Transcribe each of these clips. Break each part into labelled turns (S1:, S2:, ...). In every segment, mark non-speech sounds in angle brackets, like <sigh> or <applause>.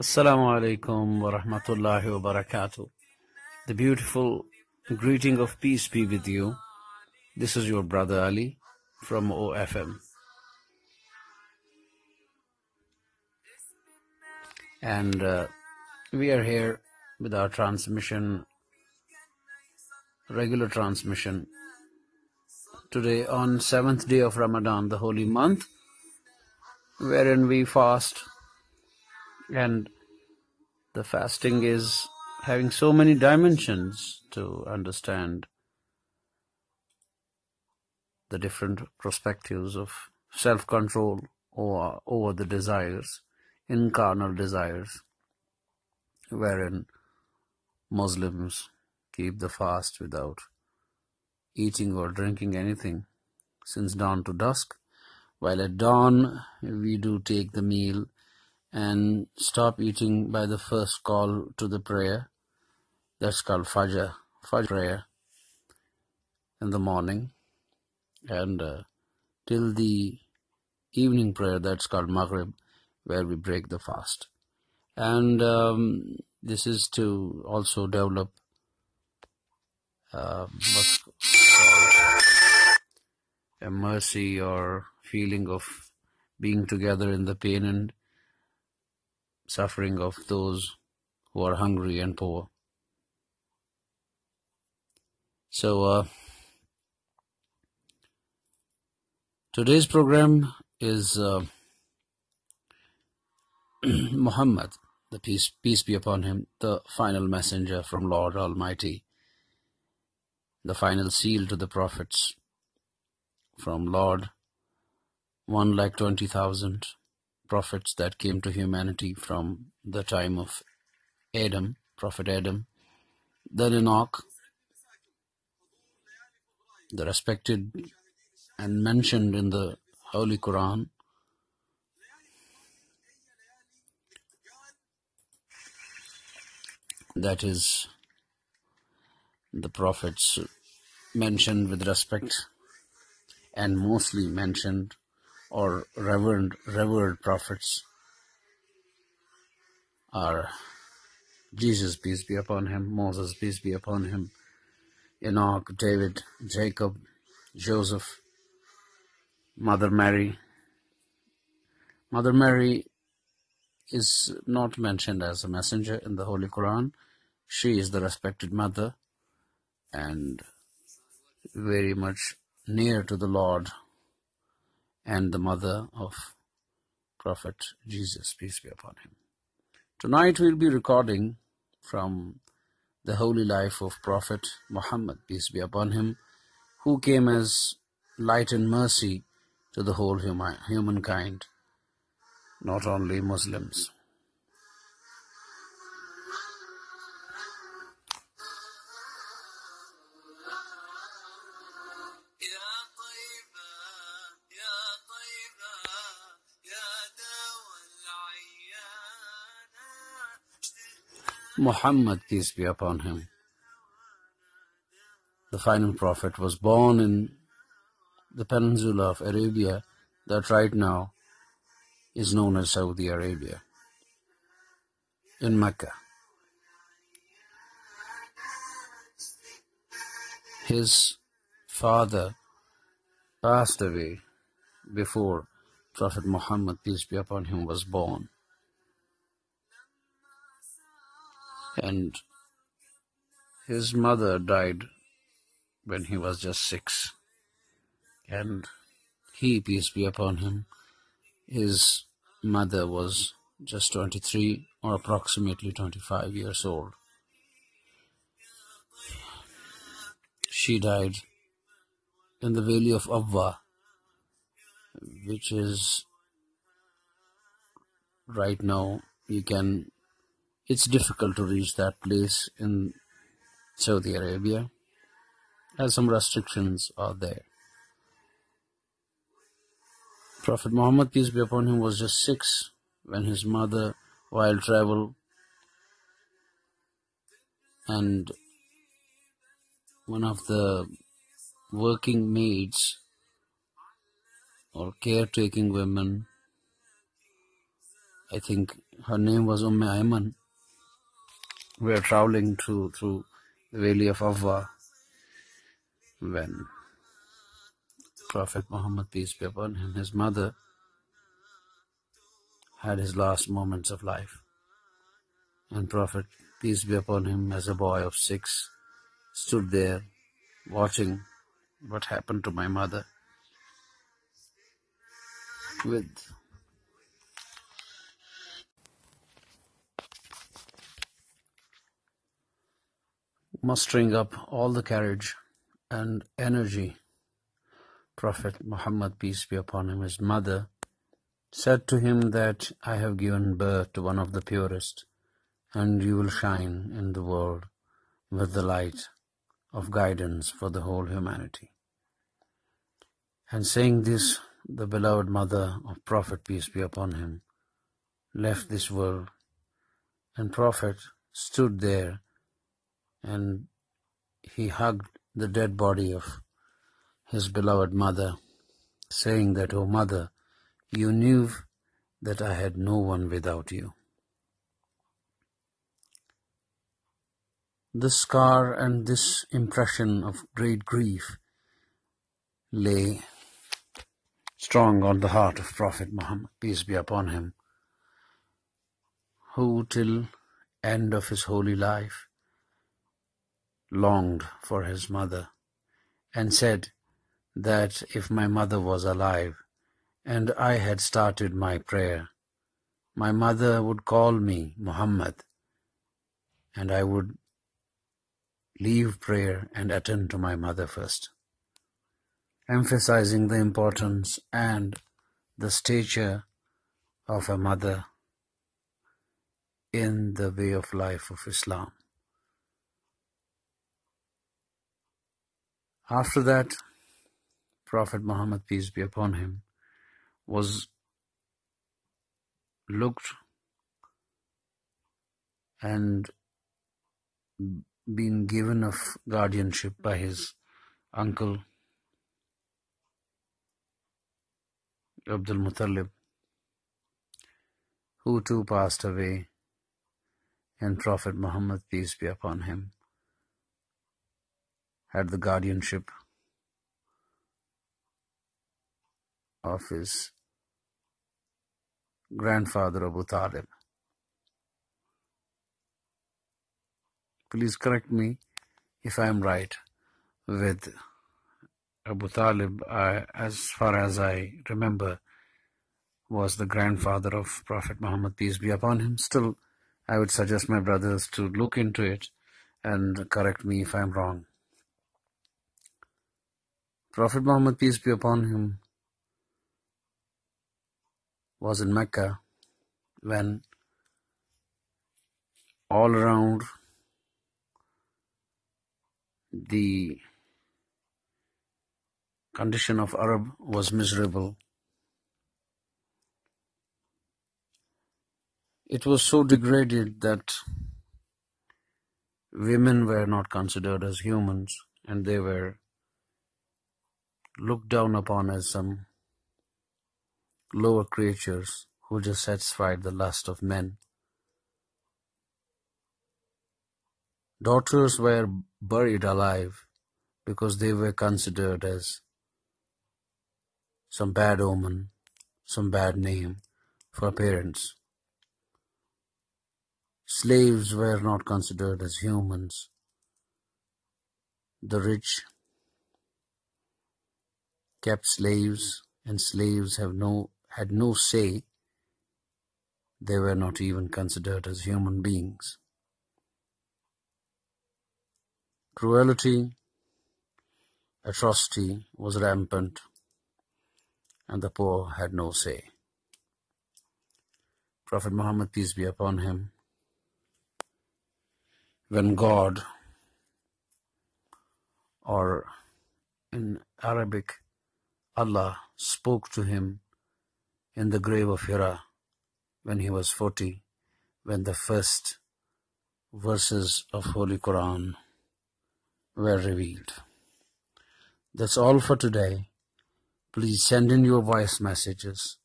S1: Assalamu alaikum wa rahmatullahi wa barakatuh. The beautiful greeting of peace be with you. This is your brother Ali from OFM. And uh, we are here with our transmission, regular transmission, today on seventh day of Ramadan, the holy month, wherein we fast and the fasting is having so many dimensions to understand the different perspectives of self-control over, over the desires, incarnal desires, wherein Muslims keep the fast without eating or drinking anything. Since dawn to dusk, while at dawn we do take the meal and stop eating by the first call to the prayer. That's called Fajr, Fajr prayer in the morning, and uh, till the evening prayer, that's called Maghrib, where we break the fast. And um, this is to also develop uh, what's called a mercy or feeling of being together in the pain and suffering of those who are hungry and poor. So, uh, today's program is uh, <clears throat> Muhammad, the peace, peace be upon him, the final messenger from Lord Almighty, the final seal to the prophets from Lord, one like 20,000 prophets that came to humanity from the time of Adam, Prophet Adam, then Enoch, the respected and mentioned in the Holy Quran, that is the prophets mentioned with respect and mostly mentioned or revered revered prophets are Jesus peace be upon him, Moses peace be upon him, Enoch, David, Jacob, Joseph, Mother Mary. Mother Mary is not mentioned as a messenger in the Holy Quran. She is the respected mother and very much near to the Lord and the mother of Prophet Jesus, peace be upon him. Tonight we'll be recording from the holy life of Prophet Muhammad, peace be upon him, who came as light and mercy to the whole huma- humankind, not only Muslims. Muhammad, peace be upon him, the final prophet, was born in the peninsula of Arabia that right now is known as Saudi Arabia, in Mecca. His father passed away before Prophet Muhammad, peace be upon him, was born. And his mother died when he was just six. And he, peace be upon him, his mother was just 23 or approximately 25 years old. She died in the valley of Abwa, which is right now you can it's difficult to reach that place in Saudi Arabia as some restrictions are there. Prophet Muhammad, peace be upon him, was just six when his mother, while travel, and one of the working maids or caretaking women I think her name was Umm Ayman. We were traveling through through the valley of Abwa when Prophet Muhammad peace be upon him, his mother had his last moments of life. And Prophet peace be upon him as a boy of six stood there watching what happened to my mother with mustering up all the courage and energy Prophet Muhammad, peace be upon him, his mother, said to him that I have given birth to one of the purest, and you will shine in the world with the light of guidance for the whole humanity. And saying this, the beloved mother of Prophet, peace be upon him, left this world, and Prophet stood there and he hugged the dead body of his beloved mother, saying that, O mother, you knew that I had no one without you. This scar and this impression of great grief lay strong on the heart of Prophet Muhammad, peace be upon him, who till end of his holy life longed for his mother and said that if my mother was alive and I had started my prayer, my mother would call me Muhammad and I would leave prayer and attend to my mother first, emphasizing the importance and the stature of a mother in the way of life of Islam. After that, Prophet Muhammad, peace be upon him, was looked and been given of guardianship by his uncle Abdul Muttalib, who too passed away, and Prophet Muhammad, peace be upon him, had the guardianship of his grandfather Abu Talib. Please correct me if I am right with Abu Talib, I, as far as I remember, was the grandfather of Prophet Muhammad, peace be upon him. Still, I would suggest my brothers to look into it and correct me if I'm wrong. Prophet Muhammad, peace be upon him, was in Mecca when all around the condition of Arab was miserable. It was so degraded that women were not considered as humans and they were looked down upon as some lower creatures who just satisfied the lust of men. Daughters were buried alive because they were considered as some bad omen, some bad name for parents. Slaves were not considered as humans. The rich kept slaves, and slaves have no had no say. They were not even considered as human beings. Cruelty, atrocity was rampant, and the poor had no say. Prophet Muhammad, peace be upon him, when God, or in Arabic, Allah spoke to him in the grave of Hira when he was 40, when the first verses of Holy Quran were revealed. That's all for today. Please send in your voice messages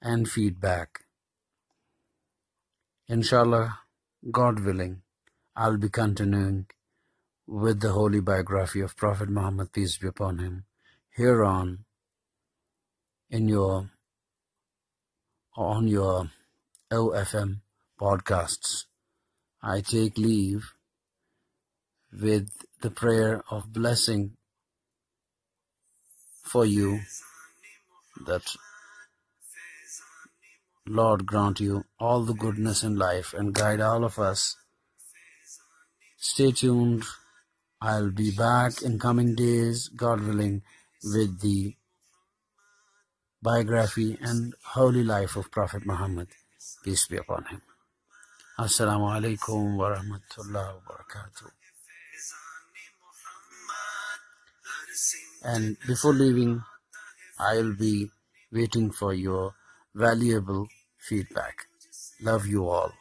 S1: and feedback Inshallah, God willing, I'll be continuing with the holy biography of Prophet Muhammad, peace be upon him, here on in your on your OFM podcasts. I take leave with the prayer of blessing for you that Lord grant you all the goodness in life and guide all of us. Stay tuned. I'll be back in coming days, God willing, with the biography and holy life of Prophet Muhammad. Peace be upon him. Assalamu alaikum wa rahmatullahi wa barakatuh. And before leaving, I'll be waiting for your valuable feedback. Love you all.